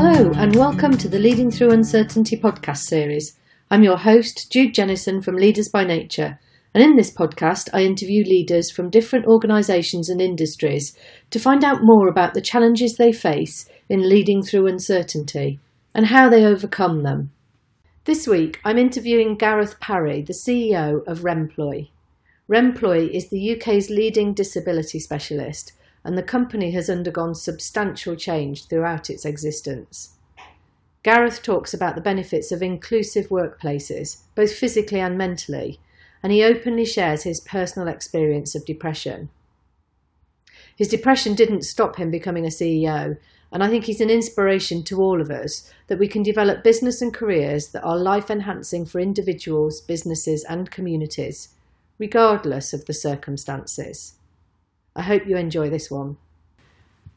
Hello, and welcome to the Leading Through Uncertainty podcast series. I'm your host, Jude Jennison from Leaders by Nature, and in this podcast, I interview leaders from different organisations and industries to find out more about the challenges they face in leading through uncertainty and how they overcome them. This week, I'm interviewing Gareth Parry, the CEO of Remploy. Remploy is the UK's leading disability specialist and the company has undergone substantial change throughout its existence. Gareth talks about the benefits of inclusive workplaces, both physically and mentally, and he openly shares his personal experience of depression. His depression didn't stop him becoming a CEO, and I think he's an inspiration to all of us that we can develop business and careers that are life enhancing for individuals, businesses, and communities, regardless of the circumstances. I hope you enjoy this one.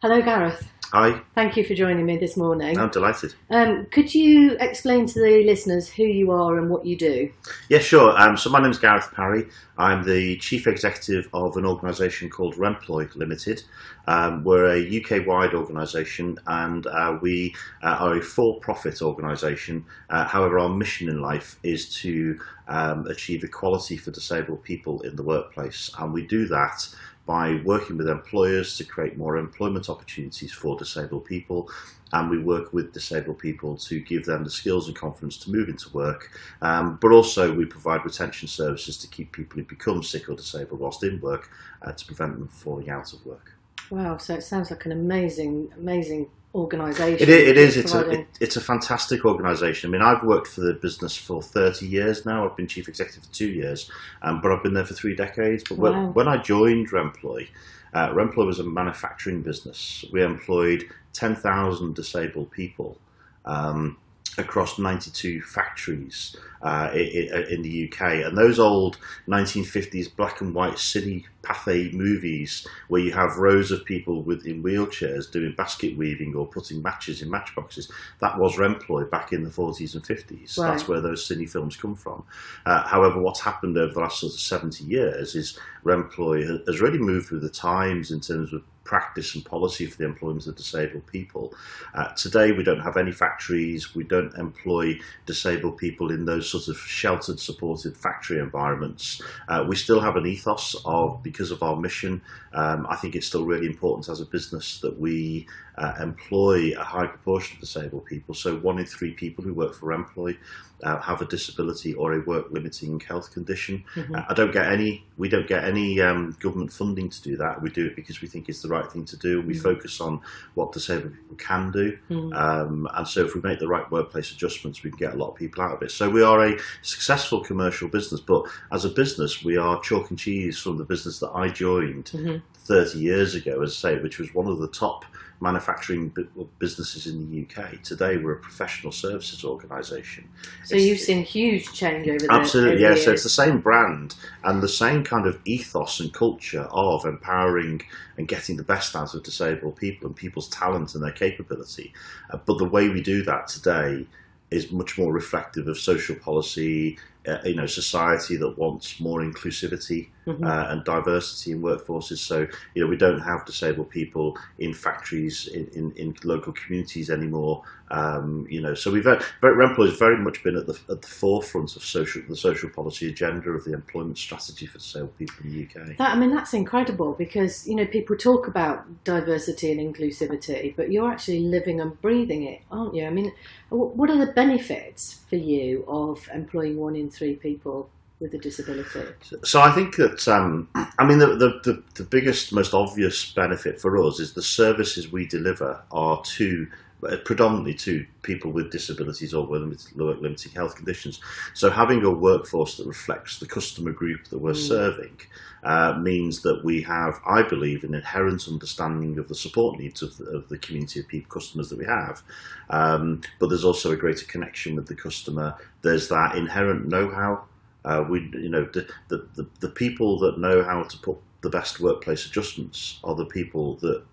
Hello, Gareth. Hi, Thank you for joining me this morning. I'm delighted. Um, could you explain to the listeners who you are and what you do? Yeah, sure. Um, so my name is Gareth Parry. I'm the chief executive of an organisation called Remploy Limited. Um, we're a UK-wide organisation, and uh, we uh, are a for-profit organisation. Uh, however, our mission in life is to um, achieve equality for disabled people in the workplace, and we do that by working with employers to create more employment opportunities for disabled people. And we work with disabled people to give them the skills and confidence to move into work. Um, but also, we provide retention services to keep people who become sick or disabled whilst in work uh, to prevent them from falling out of work. Wow, so it sounds like an amazing, amazing organisation. It is. It is. It's a, it, it's a fantastic organisation. I mean, I've worked for the business for 30 years now. I've been chief executive for two years, um, but I've been there for three decades. But when, Wow. when I joined Remploy, uh, Remploy was a manufacturing business. We employed 10,000 disabled people um, across 92 factories uh, i- in the UK. And those old 1950s black and white cine pathe movies where you have rows of people with in wheelchairs doing basket weaving or putting matches in matchboxes, that was Remploy back in the 40s and 50s. Right. That's where those cine films come from. Uh, however, what's happened over the last sort of 70 years is Remploy has really moved with the times in terms of practice and policy for the employment of disabled people. Uh, today, we don't have any factories. We don't employ disabled people in those sort of sheltered, supported factory environments. Uh, we still have an ethos of, because of our mission, um, I think it's still really important as a business that we uh, employ a high proportion of disabled people. So one in three people who work for Remploy uh, have a disability or a work limiting health condition. Mhm. Uh, I don't get any. We don't get any um, government funding to do that. We do it because we think it's the right thing to do. We Mm. focus on what disabled people can do, Mm. um, and so if we make the right workplace adjustments, we can get a lot of people out of it. So we are a successful commercial business, but as a business, we are chalk and cheese from the business that I joined Mhm. 30 years ago, as I say, which was one of the top manufacturing businesses in the UK. Today, we're a professional services organisation. So It's- you've seen huge change over the Absolutely, over yeah. the So it's the same brand and the same kind of ethos and culture of empowering and getting the best out of disabled people and people's talent and their capability. Uh, but the way we do that today is much more reflective of social policy, uh, you know, society that wants more inclusivity Mhm. uh, and diversity in workforces. So, you know, we don't have disabled people in factories in, in, in local communities anymore. Um, you know, so we've very, Remploy has very much been at the at the forefront of social the social policy agenda of the employment strategy for disabled people in the UK. That, I mean, that's incredible because you know people talk about diversity and inclusivity, but you're actually living and breathing it, aren't you? I mean, what are the benefits for you of employing one in three people with a disability? So I think that um, I mean the, the, the, the biggest, most obvious benefit for us is the services we deliver are to uh, predominantly to people with disabilities or with limited, limiting health conditions. So having a workforce that reflects the customer group that we're Mm. serving uh, means that we have, I believe, an inherent understanding of the support needs of the, of the community of people, customers that we have. Um, but there's also a greater connection with the customer. There's that inherent know-how uh, we, you know, the, the, the, people that know how to put the best workplace adjustments are the people that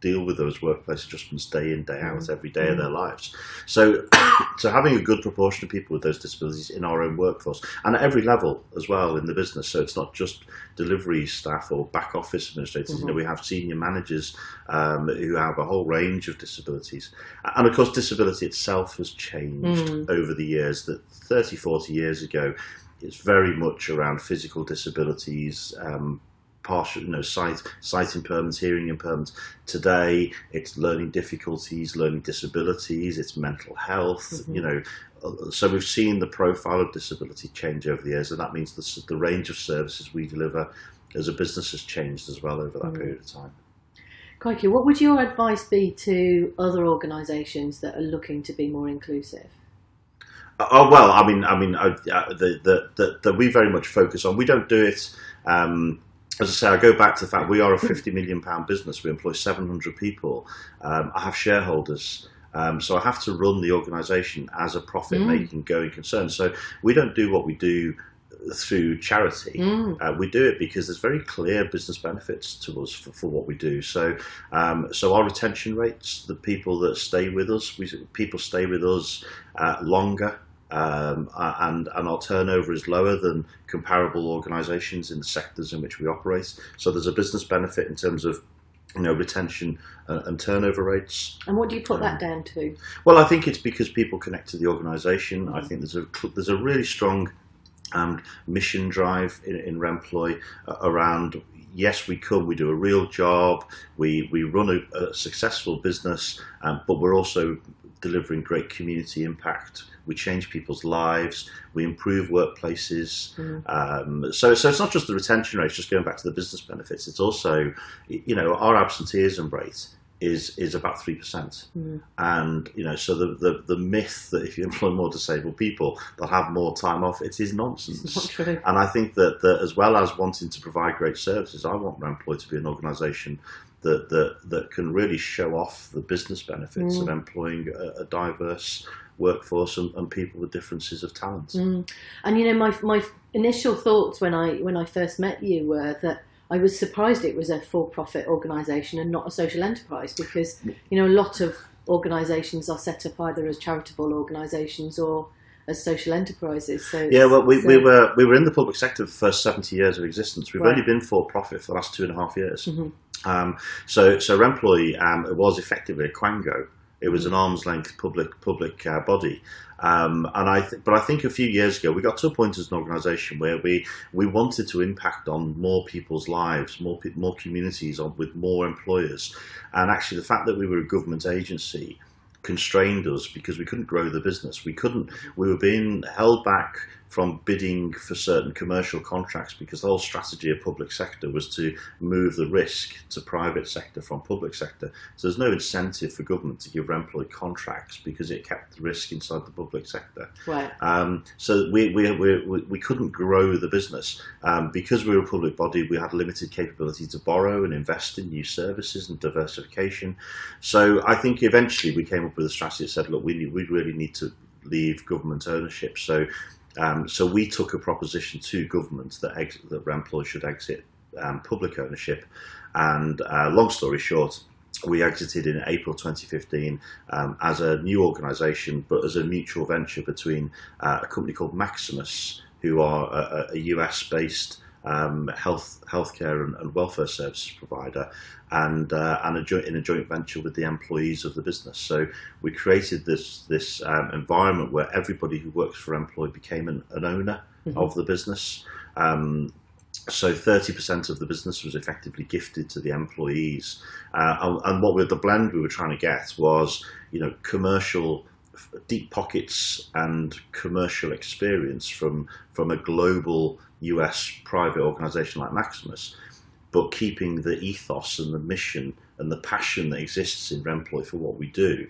deal with those workplace adjustments day in day out Mm. every day of their lives. So, so having a good proportion of people with those disabilities in our own workforce and at every level as well in the business. So it's not just delivery staff or back office administrators. You know, we have senior managers um, who have a whole range of disabilities, and of course, disability itself has changed Mm. over the years. That 30, 40 years ago, it's very much around physical disabilities. Um, partial, you know, sight, sight impairments, hearing impairments. Today, it's learning difficulties, learning disabilities, it's mental health. Mhm. You know, Uh, so we've seen the profile of disability change over the years, and that means the, the range of services we deliver as a business has changed as well over that Mm. period of time. Crikey, what would your advice be to other organisations that are looking to be more inclusive? Oh well, I mean, I mean, uh, uh, the, the, the, we very much focus on. We don't do it. Um, as I say, I go back to the fact we are a fifty million pound business. We employ seven hundred people. Um, I have shareholders. Um, so I have to run the organisation as a profit-making going concern. So we don't do what we do through charity. Mm. Uh, we do it because there's very clear business benefits to us for, for what we do. So, um, so our retention rates, the people that stay with us, we, people stay with us uh, longer, um, and and our turnover is lower than comparable organisations in the sectors in which we operate. So there's a business benefit in terms of you know retention uh, and turnover rates. And what do you put that down to? Well, I think it's because people connect to the organisation. I think there's a there's a really strong um, mission drive in, in Remploy uh, around. Yes, we come. We do a real job. We we run a, a successful business, um, but we're also delivering great community impact. We change people's lives. We improve workplaces. Mm. Um, so, so it's not just the retention rates. Just going back to the business benefits, it's also, you know, our absenteeism rate is is about three percent. Mm. And you know, so the, the the myth that if you employ more disabled people, they'll have more time off. It is nonsense. It's not true. And I think that, that as well as wanting to provide great services, I want Remploy to be an organisation that, that that can really show off the business benefits Mm. of employing a, a diverse workforce and, and people with differences of talent. Mm. And you know, my my initial thoughts when I when I first met you were that I was surprised it was a for-profit organisation and not a social enterprise because you know a lot of organisations are set up either as charitable organisations or as social enterprises. So Yeah, well, we, so- we were we were in the public sector for the first seventy years of existence. We've Right. only been for profit for the last two and a half years. Mhm. Um, so so Remploy um, it was effectively a quango. It was an arm's length public public uh, body, um, and I th- but I think a few years ago we got to a point as an organisation where we we wanted to impact on more people's lives, more pe- more communities, on with more employers, and actually the fact that we were a government agency constrained us because we couldn't grow the business. We couldn't. We were being held back from bidding for certain commercial contracts because the whole strategy of public sector was to move the risk to private sector from public sector. So there's no incentive for government to give Remploy contracts because it kept the risk inside the public sector. right. Um, so we, we, we, we- we couldn't grow the business. Um, because we were a public body, we had limited capability to borrow and invest in new services and diversification. So I think eventually we came up with a strategy that said, look, we, we really need to leave government ownership. So um, so we took a proposition to government that, ex- that Remploy should exit um, public ownership. And uh, long story short, we exited in April 2015 um, as a new organisation, but as a mutual venture between uh, a company called Maximus, who are a, a US based um, health healthcare and, and welfare services provider, and uh, and a joint, in a joint venture with the employees of the business. So we created this this um, environment where everybody who works for Remploy became an, an owner Mhm. of the business. Um, so 30% of the business was effectively gifted to the employees. Uh, and, and what we, the blend we were trying to get was, you know, commercial deep pockets and commercial experience from from a global US private organization like Maximus, but keeping the ethos and the mission and the passion that exists in Remploy for what we do.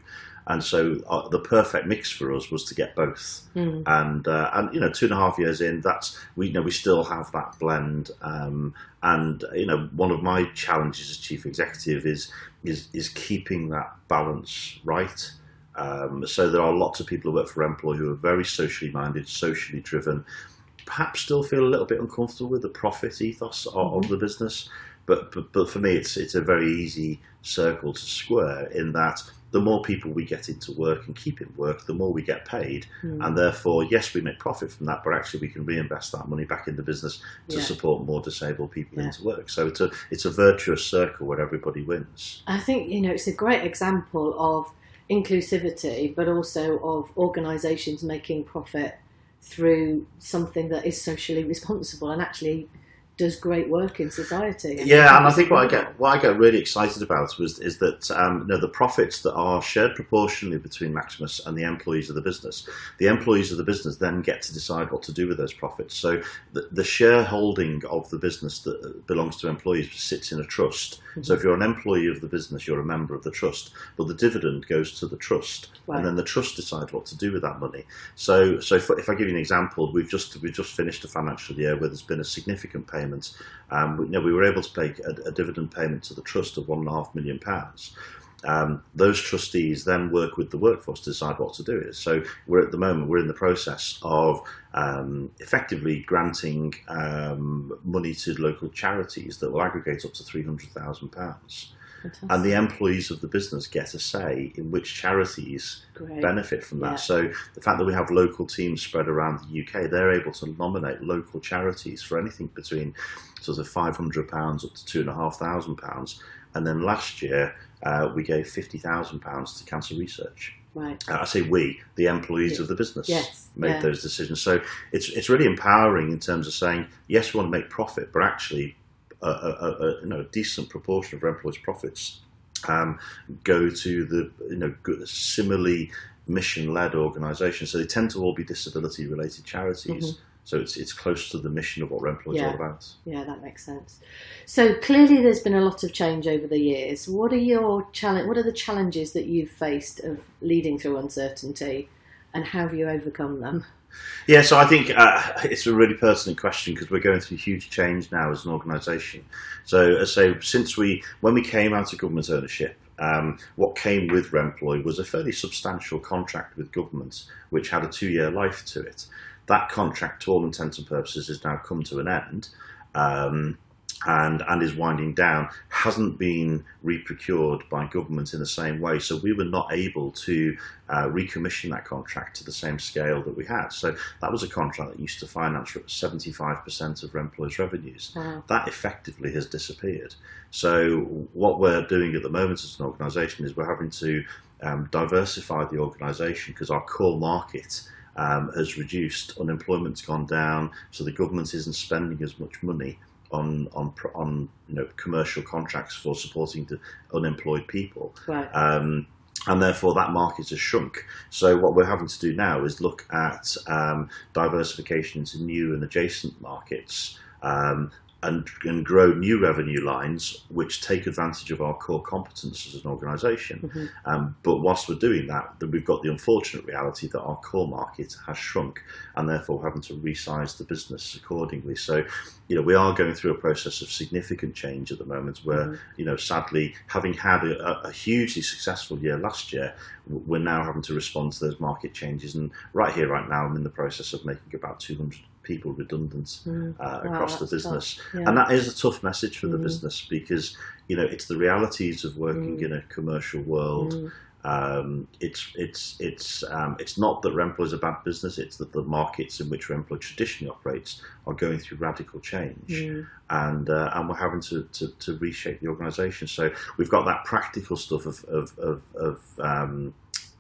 And so uh, the perfect mix for us was to get both Mm. and uh, and you know two and a half years in that's we you know we still have that blend um, and you know one of my challenges as chief executive is is is keeping that balance right um, so there are lots of people who work for Remploy who are very socially minded socially driven perhaps still feel a little bit uncomfortable with the profit ethos of, of the business but, but but for me it's it's a very easy circle to square in that the more people we get into work and keep in work, the more we get paid. Mm. And therefore, yes, we make profit from that, but actually we can reinvest that money back in the business to Yeah. support more disabled people Yeah. into work. So it's a, it's a virtuous circle where everybody wins. I think you know it's a great example of inclusivity, but also of organisations making profit through something that is socially responsible and actually does great work in society. Yeah, and I think what I get what I get really excited about was is that um, you know the profits that are shared proportionally between Maximus and the employees of the business. The employees of the business then get to decide what to do with those profits. So the, the shareholding of the business that belongs to employees sits in a trust. So if you're an employee of the business, you're a member of the trust, but the dividend goes to the trust, Right. and then the trust decides what to do with that money. So, so if, if I give you an example, we've just we've just finished a financial year where there's been a significant Um, you know, we were able to make a, a dividend payment to the trust of one and a half million pounds. Um, those trustees then work with the workforce to decide what to do it. So we're at the moment we're in the process of um, effectively granting um, money to local charities that will aggregate up to three hundred thousand pounds, Fantastic. and the employees of the business get a say in which charities Great. benefit from that. Yeah. So the fact that we have local teams spread around the UK, they're able to nominate local charities for anything between sort of five hundred pounds up to two and a half thousand pounds. And then last year uh, we gave fifty thousand pounds to cancer research. Right. Uh, I say we, the employees of the business, Yes, made yeah. those decisions. So it's it's really empowering in terms of saying yes, we want to make profit, but actually a, a, a, you know, a decent proportion of employees' profits um, go to the you know similarly mission-led organisations. So they tend to all be disability-related charities. So it's it's close to the mission of what Remploy is Mm-hmm. Yeah. all about. Yeah, that makes sense. So clearly, there's been a lot of change over the years. What are your challenge? What are the challenges that you've faced of leading through uncertainty, and how have you overcome them? Yeah, so I think uh, it's a really pertinent question because we're going through huge change now as an organisation. So, as I say, since we, when we came out of government ownership, um, what came with Remploy was a fairly substantial contract with government, which had a two-year life to it. That contract, to all intents and purposes, has now come to an end. Um, and, and is winding down hasn't been reprocured by government in the same way. So we were not able to uh, recommission that contract to the same scale that we had. So that was a contract that used to finance 75% of Remploy's revenues. Wow. That effectively has disappeared. So what we're doing at the moment as an organisation is we're having to um, diversify the organisation because our core market um, has reduced, unemployment's gone down, so the government isn't spending as much money on on on you know commercial contracts for supporting the unemployed people, Right. um, and therefore that market has shrunk. So what we're having to do now is look at um, diversification into new and adjacent markets. Um, and, and grow new revenue lines which take advantage of our core competence as an organisation. Mhm. Um, but whilst we're doing that, then we've got the unfortunate reality that our core market has shrunk, and therefore we're having to resize the business accordingly. So, you know, we are going through a process of significant change at the moment, where Mhm. you know, sadly, having had a, a hugely successful year last year, we're now having to respond to those market changes. And right here, right now, I'm in the process of making about 200 people redundant Mm. uh, Wow, across the business. Yeah. And that is a tough message for the Mm. business because, you know, it's the realities of working Mm. in a commercial world. Mm. Um, it's it's it's um, it's not that Remploy is a bad business. It's that the markets in which Remploy traditionally operates are going through radical change, Mm. and uh, and we're having to, to, to reshape the organisation. So we've got that practical stuff of of of, of um,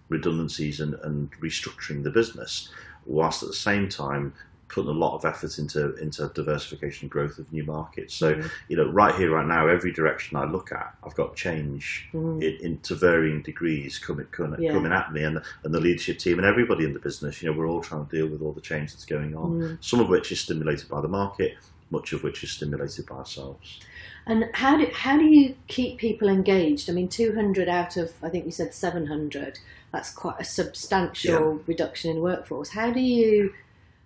redundancies and, and restructuring the business, whilst at the same time putting a lot of effort into into diversification and growth of new markets. So Mm. you know, right here, right now, every direction I look at, I've got change Mm. in, in to varying degrees coming coming, Yeah. coming at me, and and the leadership team and everybody in the business. You know, we're all trying to deal with all the change that's going on. Mm. Some of which is stimulated by the market, much of which is stimulated by ourselves. And how do how do you keep people engaged? I mean, two hundred out of I think you said seven hundred. That's quite a substantial reduction in workforce. How do you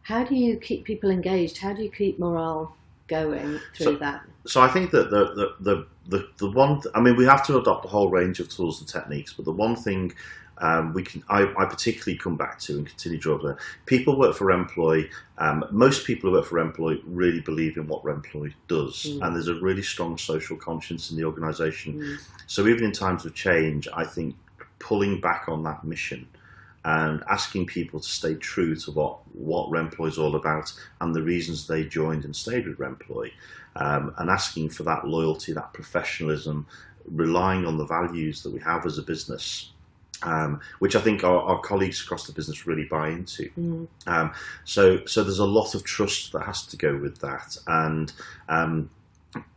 how do you keep people engaged? How do you keep morale going through So- that? So I think that the the, the the the one I mean we have to adopt a whole range of tools and techniques, but the one thing um, we can I, I particularly come back to and continue to upon people work for Remploy. Um, most people who work for Remploy really believe in what Remploy does, Mm. and there's a really strong social conscience in the organisation. Mm. So even in times of change, I think pulling back on that mission and asking people to stay true to what what Remploy is all about and the reasons they joined and stayed with Remploy, um, and asking for that loyalty, that professionalism, relying on the values that we have as a business. Um, which I think our, our colleagues across the business really buy into. Mm. Um, so, so there's a lot of trust that has to go with that, and um,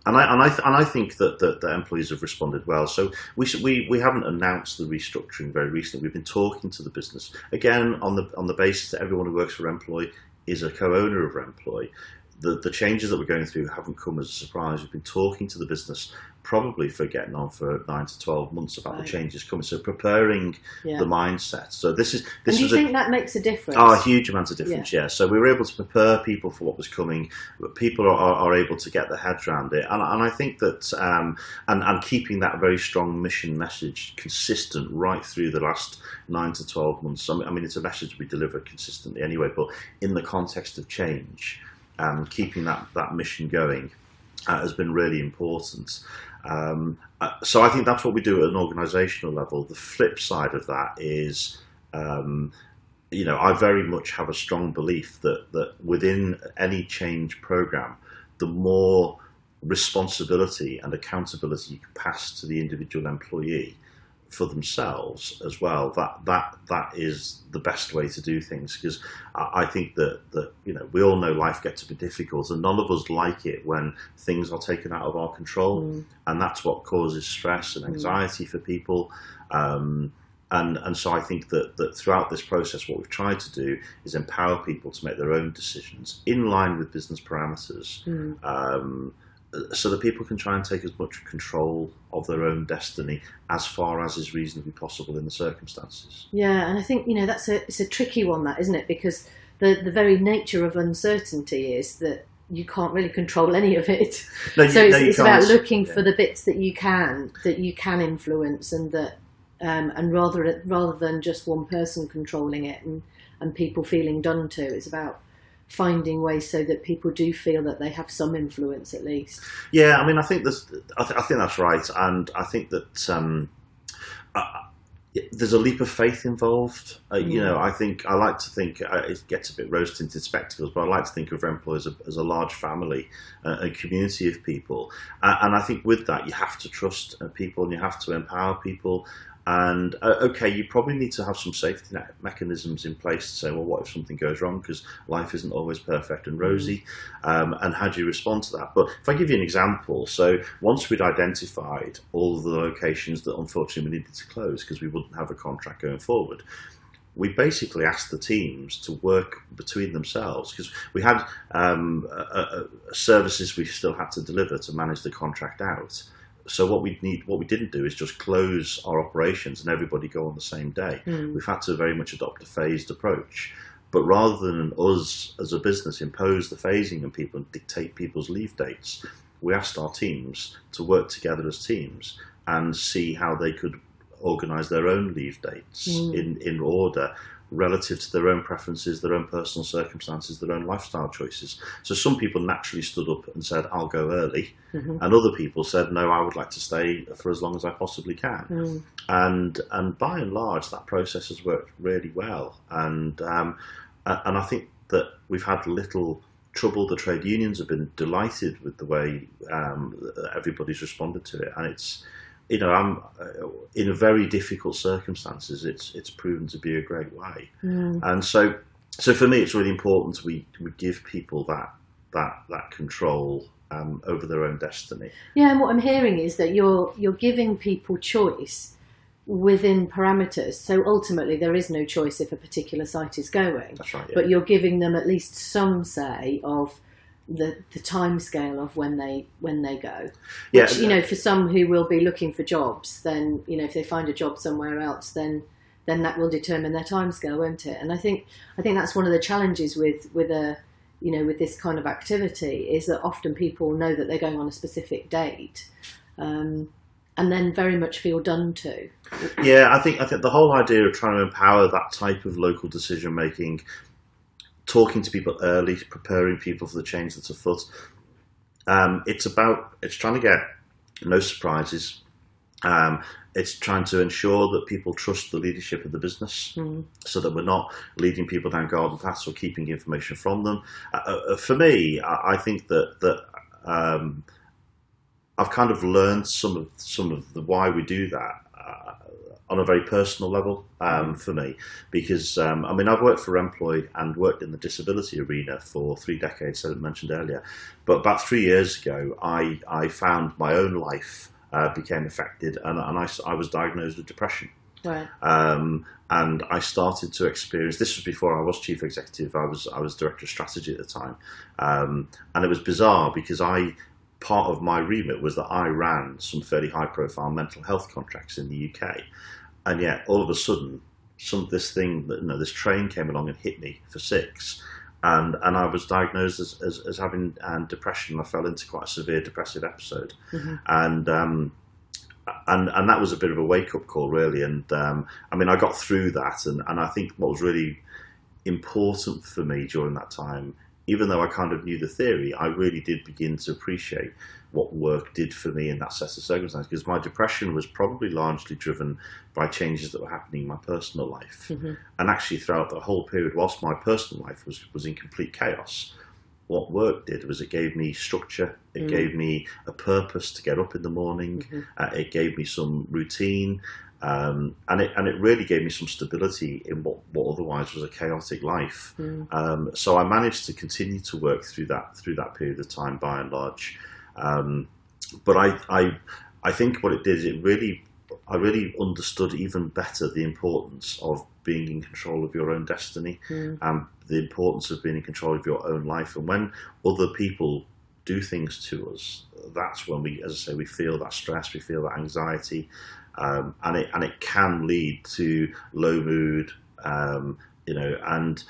and I and I th- and I think that, that the employees have responded well. So we we we haven't announced the restructuring very recently. We've been talking to the business again on the on the basis that everyone who works for Remploy is a co-owner of Remploy. The the changes that we're going through haven't come as a surprise. We've been talking to the business probably for getting on for nine to twelve months about Right. the changes coming. So preparing Yeah. the mindset. So this is And this do you was a, think that makes a difference? Oh, a huge amount of difference, yeah. So we were able to prepare people for what was coming. People are, are, are able to get their heads around it, and, and I think that um, and and keeping that very strong mission message consistent right through the last nine to twelve months. I mean, I mean it's a message we deliver consistently anyway, but in the context of change, um, keeping that that mission going uh, has been really important. Um, uh, so I think that's what we do at an organisational level. The flip side of that is. Um, you know, I very much have a strong belief that, that within any change program, the more responsibility and accountability you can pass to the individual employee for themselves as well, that that that is the best way to do things. Because I I think that that you know we all know life gets a bit difficult, and none of us like it when things are taken out of our control, Mm. and that's what causes stress and anxiety for people. Um, and and so I think that, that throughout this process, what we've tried to do is empower people to make their own decisions in line with business parameters, Mm. um, so that people can try and take as much control of their own destiny as far as is reasonably possible in the circumstances. Yeah, and I think you know that's a it's a tricky one, that isn't it? Because the the very nature of uncertainty is that you can't really control any of it. No, you- so it's, no, it's about looking Yeah. for the bits that you can that you can influence, and that um, and rather rather than just one person controlling it and and people feeling done to, it's about finding ways so that people do feel that they have some influence at least. Yeah, I mean, I think there's, I, th- I think that's right, and I think that um, uh, there's a leap of faith involved. Uh, You Mm. know, I think I like to think uh, it gets a bit rose tinted spectacles, but I like to think of Remploy as a, as a large family, uh, a community of people, uh, and I think with that you have to trust uh, people and you have to empower people. And uh, okay, you probably need to have some safety net mechanisms in place to say, well, what if something goes wrong? Because life isn't always perfect and rosy. Um, and how do you respond to that? But if I give you an example, so once we'd identified all of the locations that unfortunately we needed to close because we wouldn't have a contract going forward, we basically asked the teams to work between themselves because we had um, uh, uh, services we still had to deliver to manage the contract out. So what we need, what we didn't do, is just close our operations and everybody go on the same day. Mm. We've had to very much adopt a phased approach. But rather than us as a business impose the phasing on people and dictate people's leave dates, we asked our teams to work together as teams and see how they could organise their own leave dates Mm. in, in order relative to their own preferences, their own personal circumstances, their own lifestyle choices. So some people naturally stood up and said, I'll go early. Mhm. And other people said, no, I would like to stay for as long as I possibly can Mm. and and by and large that process has worked really well and um, and I think that we've had little trouble the trade unions have been delighted with the way um, everybody's responded to it and it's you know I'm uh, in very difficult circumstances it's it's proven to be a great way Mm. and so so for me it's really important we we give people that that that control um, over their own destiny Yeah, and what I'm hearing is that you're you're giving people choice within parameters. So ultimately, there is no choice if a particular site is going, that's right yeah. but you're giving them at least some say of the the time scale of when they when they go. yeah Which you know, for some who will be looking for jobs, then you know if they find a job somewhere else, then then that will determine their time scale, won't it? And I think I think that's one of the challenges with with a you know, with this kind of activity is that often people know that they're going on a specific date. Um, and then very much feel done to. Yeah, I think I think the whole idea of trying to empower that type of local decision making, talking to people early, preparing people for the change that's afoot. Um, it's about it's trying to get no surprises. Um, it's trying to ensure that people trust the leadership of the business, mm. so that we're not leading people down garden paths or keeping information from them. Uh, uh, for me, I, I, think that that um, I've kind of learned some of some of the why we do that uh, on a very personal level um, for me, because um, I mean I've worked for Remploy and worked in the disability arena for three decades, as I mentioned earlier. But about three years ago, I I found my own life uh, became affected, and, and I, I was diagnosed with depression. Right. Um, and I started to experience. This was before I was chief executive. I was I was director of strategy at the time, um, and it was bizarre because I part of my remit was that I ran some fairly high profile mental health contracts in the UK. And yet, all of a sudden, some this thing, you know, this train came along and hit me for six. And, and I was diagnosed as, as, as having um, depression. I fell into quite a severe depressive episode. Mm-hmm. And, um, and, and that was a bit of a wake up call, really. And um, I mean, I got through that. And, and I think what was really important for me during that time even though I kind of knew the theory, I really did begin to appreciate what work did for me in that set of circumstances because my depression was probably largely driven by changes that were happening in my personal life. Mm-hmm. And actually, throughout the whole period, whilst my personal life was, was in complete chaos, what work did was it gave me structure, it mm. gave me a purpose to get up in the morning, mm-hmm. uh, it gave me some routine, um, and it and it really gave me some stability in what, what otherwise was a chaotic life. Mm. Um, so I managed to continue to work through that through that period of time by and large. Um, but I, I I think what it did is it really I really understood even better the importance of being in control of your own destiny mm. and the importance of being in control of your own life. And when other people do things to us, that's when we, as I say, we feel that stress, we feel that anxiety, um, and it and it can lead to low mood, um, you know, and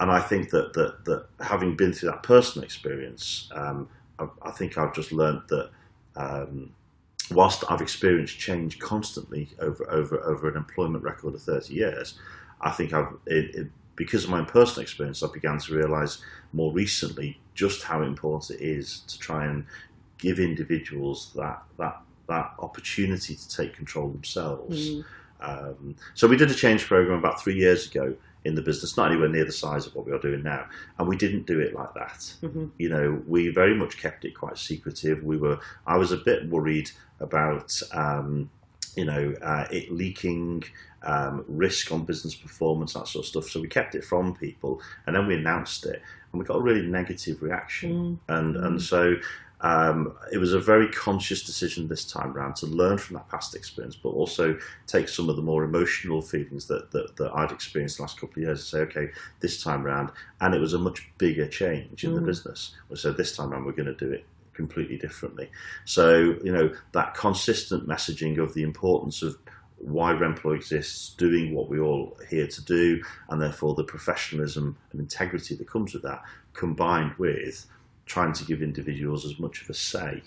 and I think that that that having been through that personal experience, um, I, I, think I've just learned that. Um, whilst I've experienced change constantly over over over an employment record of thirty years, I think I've it, it, because of my own personal experience, I began to realise more recently just how important it is to try and give individuals that that that opportunity to take control themselves. Mm. Um, so we did a change program about three years ago in the business, not anywhere near the size of what we are doing now, and we didn't do it like that. Mm-hmm. You know, we very much kept it quite secretive. We were, I was a bit worried about, um, you know, uh, it leaking. Um, risk on business performance, that sort of stuff. So we kept it from people, and then we announced it, and we got a really negative reaction. Mm. And and mm. so um, it was a very conscious decision this time around to learn from that past experience, but also take some of the more emotional feelings that, that, that I'd experienced the last couple of years and say, okay, this time around, and it was a much bigger change in mm. the business. So this time around, we're going to do it completely differently. So, you know, that consistent messaging of the importance of why Remploy exists, doing what we're all here to do, and therefore the professionalism and integrity that comes with that, combined with trying to give individuals as much of a say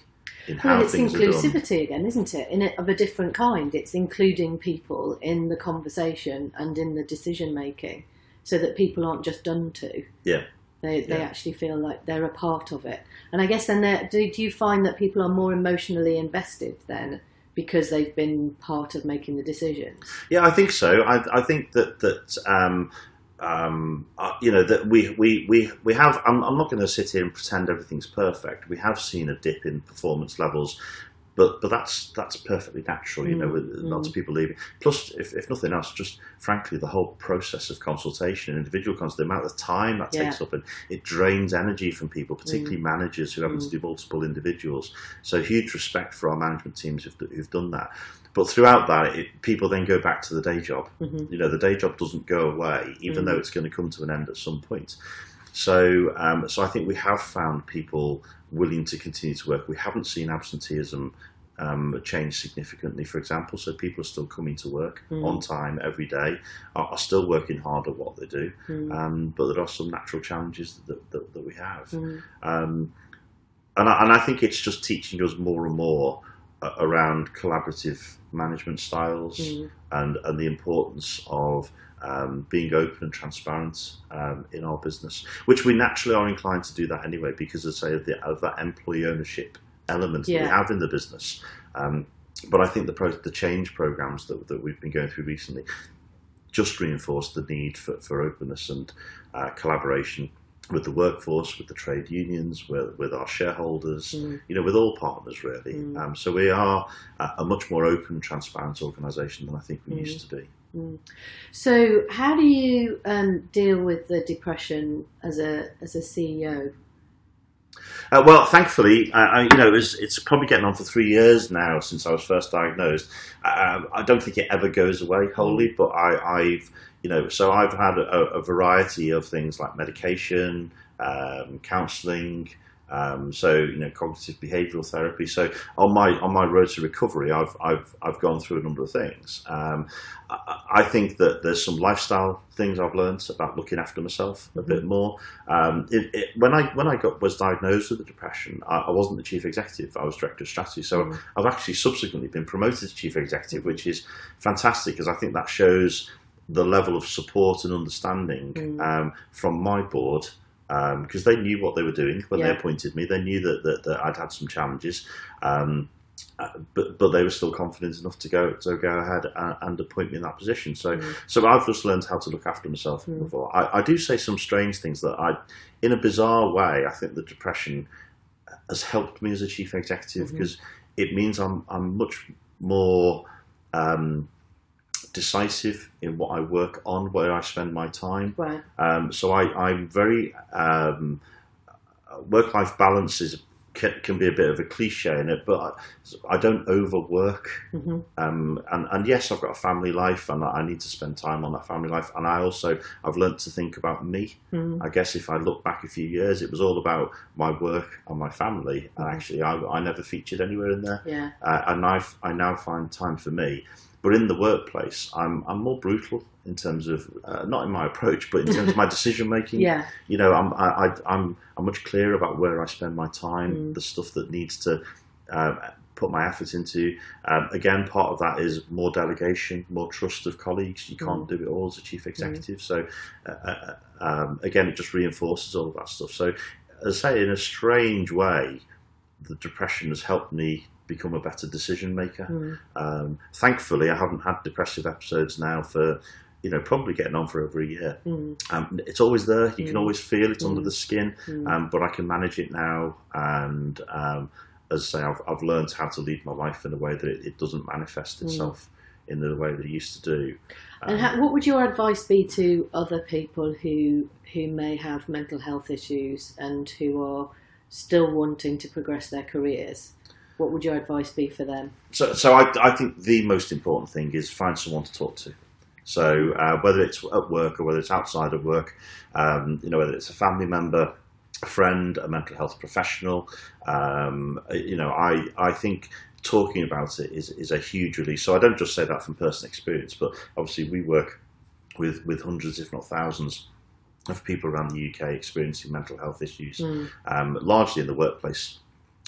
in how well, it's inclusivity again, isn't it? In a, of a different kind. It's including people in the conversation and in the decision making, so that people aren't just done to. Yeah. They, they yeah. actually feel like they're a part of it. And I guess then, do, do you find that people are more emotionally invested then because they've been part of making the decisions? Yeah, I think so. I, I think that that um, um, uh, you know that we we we we have. I'm, I'm not going to sit here and pretend everything's perfect. We have seen a dip in performance levels, but but that's that's perfectly natural. You know, mm, with mm. lots of people leaving. Plus, if, if nothing else, just frankly, the whole process of consultation, and individual consultation, the amount of time that yeah. takes up, and it drains energy from people, particularly mm. managers who happen to mm. do multiple individuals. So, huge respect for our management teams who've, who've done that. But throughout that, it, people then go back to the day job. Mm-hmm. You know, the day job doesn't go away, even mm-hmm. though it's going to come to an end at some point. So, um, so I think we have found people willing to continue to work. We haven't seen absenteeism um, changed significantly, for example. So people are still coming to work Mm. on time every day, are, are still working hard at what they do, Mm. um, but there are some natural challenges that, that, that we have. Mm. Um, and, I, and I think it's just teaching us more and more around collaborative management styles Mm. and, and the importance of um, being open and transparent um, in our business, which we naturally are inclined to do that anyway because as I say, the, of that employee ownership element that we have in the business. Um, but I think the, pro- the change programs that, that we've been going through recently just reinforce the need for, for openness and uh, collaboration with the workforce, with the trade unions, with, with our shareholders, Mm. you know, with all partners really. Mm. Um, so we are a, a much more open, transparent organisation than I think we Mm. used to be. So, how do you um, deal with the depression as a as a CEO? Uh, well, thankfully, I, I, you know, it's, it's probably getting on for three years now since I was first diagnosed. Um, I don't think it ever goes away wholly, but I, I've, you know, so I've had a, a variety of things like medication, um, counselling. Um, so you know, cognitive behavioural therapy. So on my on my road to recovery, I've I've I've gone through a number of things. Um, I, I think that there's some lifestyle things I've learned about looking after myself a bit more. Um, it, it, when I when I got was diagnosed with the depression, I, I wasn't the chief executive. I was director of strategy. So Mm. I've actually subsequently been promoted to chief executive, which is fantastic because I think that shows the level of support and understanding Mm. um, from my board because they knew what they were doing when they appointed me. They knew that, that, that I'd had some challenges. Um, uh, but but they were still confident enough to go to go ahead and, and appoint me in that position. So Mm. so I've just learned how to look after myself Mm. before. I, I do say some strange things that I, in a bizarre way, I think the depression has helped me as a chief executive because it means I'm I'm much more um, decisive in what I work on, where I spend my time. Right. Um, so I, I'm very um, work-life balance is can, can be a bit of a cliche in it, but I, I don't overwork. hmm Um, and, and yes, I've got a family life, and I need to spend time on that family life. And I also I've learnt to think about me. mm I guess if I look back a few years, it was all about my work and my family. And Mhm. actually, I, I never featured anywhere in there. Yeah. Uh, and I, I now find time for me. But in the workplace, I'm I'm more brutal in terms of uh, not in my approach, but in terms of my decision making. Yeah. You know, I'm I, I, I'm I'm much clearer about where I spend my time, Mm. the stuff that needs to uh, put my effort into. Um, again, part of that is more delegation, more trust of colleagues. You can't do it all as a chief executive. So, uh, uh, um, again, it just reinforces all of that stuff. So, as I say, in a strange way, the depression has helped me become a better decision maker. Mm. Um, thankfully, I haven't had depressive episodes now for, you know, probably getting on for over a year. Mm. Um, it's always there. You can Mm. always feel it under Mm. the skin, Mm. um, but I can manage it now. And um, as I say, I've, I've learned how to lead my life in a way that it, it doesn't manifest Mm. itself in the way that it used to do. And Um, ha- what would your advice be to other people who who may have mental health issues and who are still wanting to progress their careers? What would your advice be for them? So, so I, I think the most important thing is find someone to talk to. So uh, whether it's at work or whether it's outside of work, um, you know, whether it's a family member, a friend, a mental health professional, um, you know, I, I think talking about it is, is a huge release. So I don't just say that from personal experience, but obviously we work with, with hundreds, if not thousands, of people around the UK experiencing mental health issues Mm. um, largely in the workplace.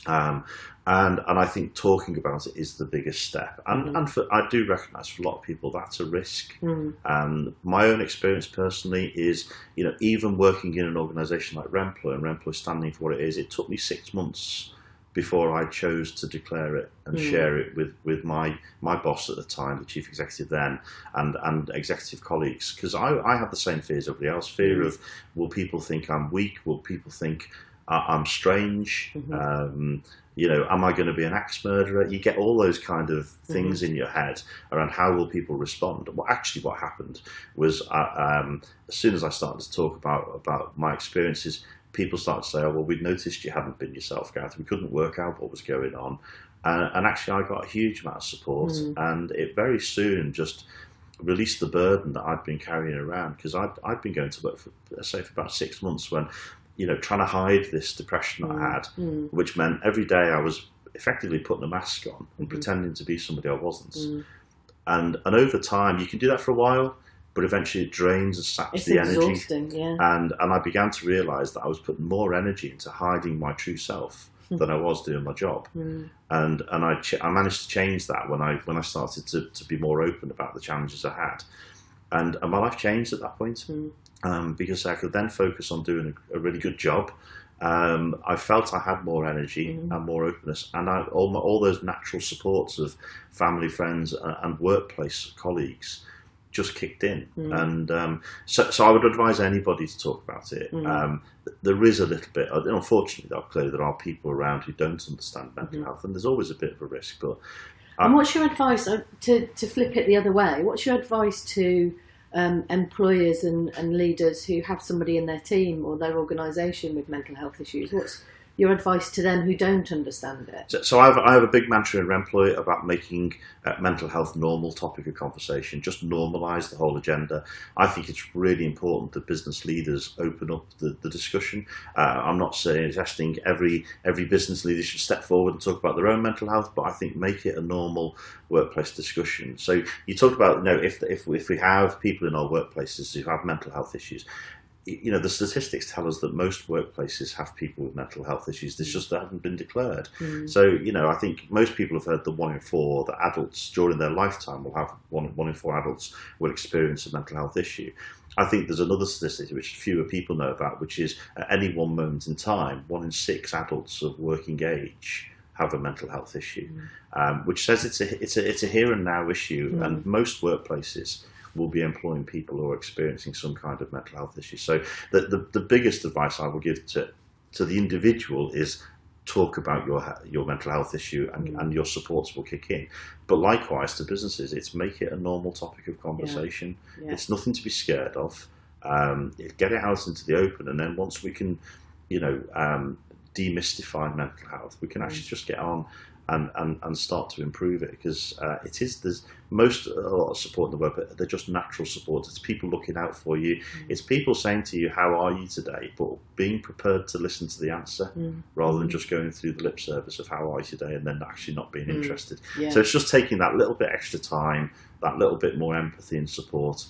Um, and and I think talking about it is the biggest step. And Mhm. and for, I do recognise for a lot of people that's a risk. Mm. Um, my own experience personally is, you know, even working in an organisation like Remploy and Remploy standing for what it is, it took me six months before I chose to declare it and Mm. share it with, with my, my boss at the time, the chief executive then, and, and executive colleagues. Because I, I had the same fears everybody else fear Mm. of will people think I'm weak? Will people think I- I'm strange? Mhm. Um, you know, am I going to be an axe murderer? You get all those kind of things in your head around how will people respond. Well, actually, what happened was uh, um, as soon as I started to talk about about my experiences, people started to say, "Oh, well, we'd noticed you haven't been yourself, Gareth. We couldn't work out what was going on." Uh, and actually, I got a huge amount of support, Mm. and it very soon just released the burden that I'd been carrying around because I'd, I'd been going to work for, say, for about six months when, you know, trying to hide this depression that I had Mm. which meant every day I was effectively putting a mask on and Mhm. pretending to be somebody I wasn't. Mm. And and over time, you can do that for a while, but eventually it drains and saps It's the energy. exhausting, yeah. And and I began to realise that I was putting more energy into hiding my true self Hmm. than I was doing my job. Mm. And and I ch- I managed to change that when I when I started to, to be more open about the challenges I had. And, and my life changed at that point Mm. Um, because I could then focus on doing a, a really good job. Um, I felt I had more energy Mhm. and more openness, and I, all, my, all those natural supports of family, friends, and, and workplace colleagues just kicked in. Mm. And um, so, so I would advise anybody to talk about it. Mm. Um, there is a little bit, unfortunately, though, clearly there are people around who don't understand mental Mhm. health, and there's always a bit of a risk. But And what's your advice uh, to, to flip it the other way? What's your advice to um, employers and, and leaders who have somebody in their team or their organisation with mental health issues? What's your advice to them who don't understand it? So, so I, have, I have a big mantra in Remploy about making uh, mental health normal topic of conversation. Just normalise the whole agenda. I think it's really important that business leaders open up the, the discussion. Uh, I'm not suggesting every every business leader should step forward and talk about their own mental health, but I think make it a normal workplace discussion. So you talk about you know if if if we have people in our workplaces who have mental health issues, you know, the statistics tell us that most workplaces have people with mental health issues. This just that haven't been declared. Mm. So, you know, I think most people have heard the one in four that adults during their lifetime will have one, one in four adults will experience a mental health issue. I think there's another statistic which fewer people know about, which is at any one moment in time, one in six adults of working age have a mental health issue, um, which says it's a it's a it's a here and now issue, Mm. and most workplaces will be employing people who are experiencing some kind of mental health issue. So the the, the biggest advice I will give to to the individual is talk about your your mental health issue and, Mm. and your supports will kick in. But likewise to businesses, it's make it a normal topic of conversation. Yeah. It's nothing to be scared of. Um, get it out into the open, and then once we can, you know, um, demystify mental health, we can actually just get on and, and, and start to improve it because uh, it is there's most a lot of support in the work, but they're just natural support. It's people looking out for you. It's people saying to you, "How are you today?" But being prepared to listen to the answer Mm. rather than Mm. just going through the lip service of "How are you today?" and then actually not being Mm. interested. Yeah. So it's just taking that little bit extra time, that little bit more empathy and support,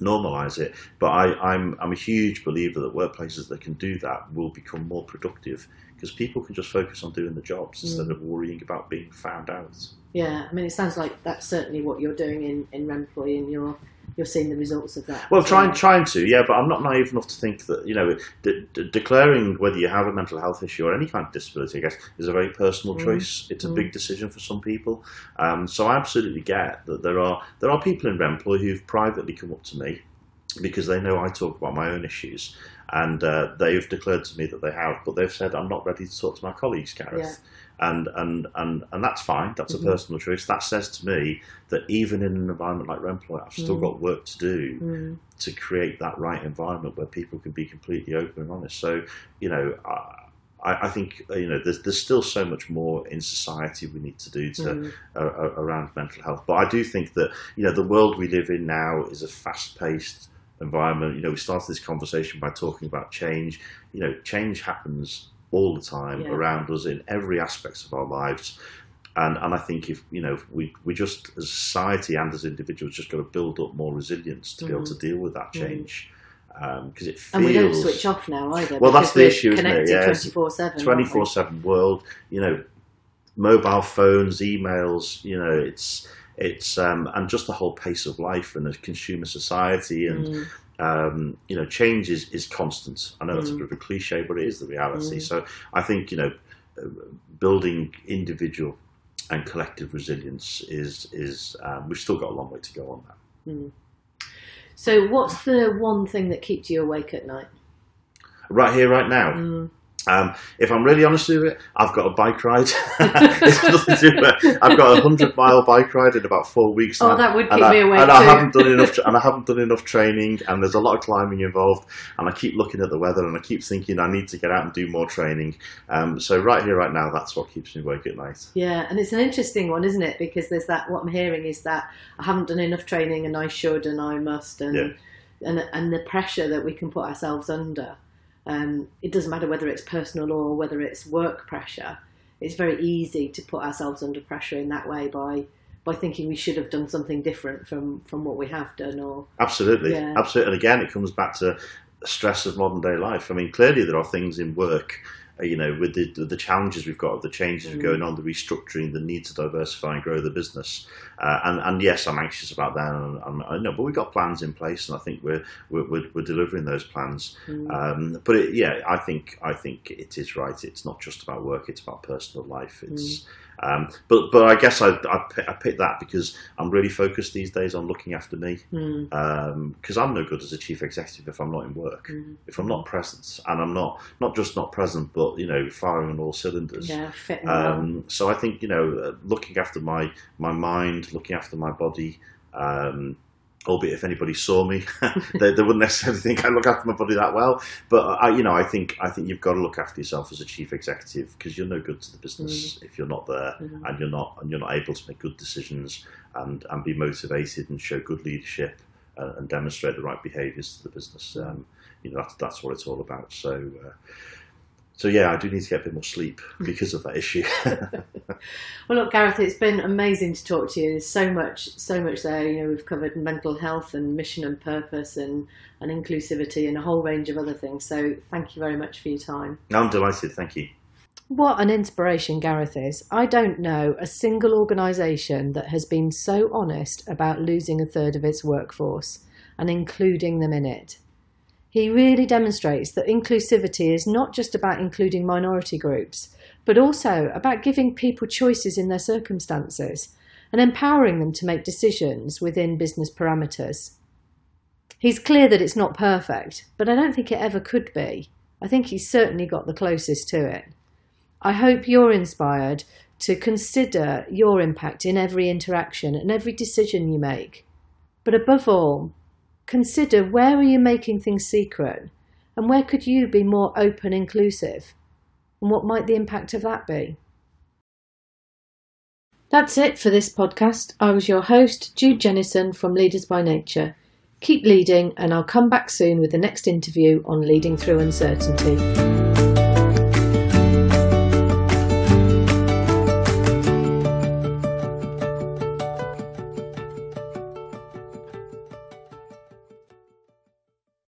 normalise it. But I, I'm I'm a huge believer that workplaces that can do that will become more productive because people can just focus on doing the jobs instead Mm. of worrying about being found out. yeah, I mean, it sounds like that's certainly what you're doing in, in Remploy and you're, you're seeing the results of that. Well, trying trying to, yeah, but I'm not naive enough to think that you know, de- de- declaring whether you have a mental health issue or any kind of disability, I guess, is a very personal Mm. choice. It's a Mm. big decision for some people. Um, so I absolutely get that there are there are people in Remploy who've privately come up to me because they know I talk about my own issues, and uh, they've declared to me that they have, but they've said I'm not ready to talk to my colleagues, Gareth. And, and, and, and that's fine. That's Mhm. a personal choice. That says to me that even in an environment like Remploy, I've still Mm. got work to do Mm. to create that right environment where people can be completely open and honest. So, you know, I, I think uh, you know there's there's still so much more in society we need to do to Mm. uh, around mental health. But I do think that you know the world we live in now is a fast-paced environment. You know, we started this conversation by talking about change. You know, change happens all the time Yeah. around us in every aspect of our lives. And, and I think if you know if we we just as a society and as individuals just got to build up more resilience to be able to deal with that Mhm. change because it feels And we don't switch off now either. Well, that's the issue, isn't it? Yeah, twenty four seven. twenty four seven world. You know, mobile phones, emails. You know, it's it's um, and just the whole pace of life and a consumer society and Mm. um, you know change is, is constant. I know that's a Mm. bit of a cliche, but it is the reality. Mm. So I think you know building individual and collective resilience is is um, we've still got a long way to go on that. So, what's the one thing that keeps you awake at night? Right here, right now. Mm. Um, if I'm really honest with it, I've got a bike ride. it's nothing to do with it. I've got a hundred mile bike ride in about four weeks. Oh, that would keep I, me awake and too. I haven't done enough, and I haven't done enough training, and there's a lot of climbing involved, and I keep looking at the weather, and I keep thinking I need to get out and do more training. Um, so right here, right now, that's what keeps me awake at night. Yeah, and it's an interesting one, isn't it? Because there's that. What I'm hearing is that I haven't done enough training, and I should, and I must, and Yeah. and and the pressure that we can put ourselves under. Um, it doesn't matter whether it's personal or whether it's work pressure. it's very easy to put ourselves under pressure in that way by by thinking we should have done something different from from what we have done or Absolutely, Yeah. absolutely. And again, it comes back to stress of modern day life. I mean, clearly there are things in work, you know, with the the challenges we've got, the changes Mm. going on, the restructuring, the need to diversify and grow the business. Uh, and and yes, I'm anxious about that. And I know, but we've got plans in place, and I think we're we're, we're, we're delivering those plans. Mm. Um, but it, yeah, I think I think it is right. It's not just about work; it's about personal life. It's um, but but I guess I I, I picked that because I'm really focused these days on looking after me Mm, because I'm no good as a chief executive if I'm not in work, mm. if I'm not present, and I'm not not just not present, but you know firing on all cylinders. yeah fit and well. Um, so I think you know uh, looking after my my mind, looking after my body. Um, albeit if anybody saw me, they, they wouldn't necessarily think I look after my body that well. But I, you know, I think I think you've got to look after yourself as a chief executive because you're no good to the business if you're not there Mhm. and you're not and you're not able to make good decisions and and be motivated and show good leadership uh, and demonstrate the right behaviours to the business. Um, you know, that's that's what it's all about. So. Uh, so yeah, I do need to get a bit more sleep because of that issue. Well, look, Gareth, it's been amazing to talk to you. There's so much, so much there. You know, we've covered mental health and mission and purpose and, and inclusivity and a whole range of other things. So, thank you very much for your time. I'm delighted. Thank you. What an inspiration Gareth is. I don't know a single organisation that has been so honest about losing a third of its workforce and including them in it. He really demonstrates that inclusivity is not just about including minority groups, but also about giving people choices in their circumstances and empowering them to make decisions within business parameters. He's clear that it's not perfect, but I don't think it ever could be. I think he's certainly got the closest to it. I hope you're inspired to consider your impact in every interaction and every decision you make. But above all, consider where are you making things secret and where could you be more open inclusive? And what might the impact of that be? That's it for this podcast. I was your host, Jude Jennison from Leaders by Nature. Keep leading, and I'll come back soon with the next interview on leading through uncertainty.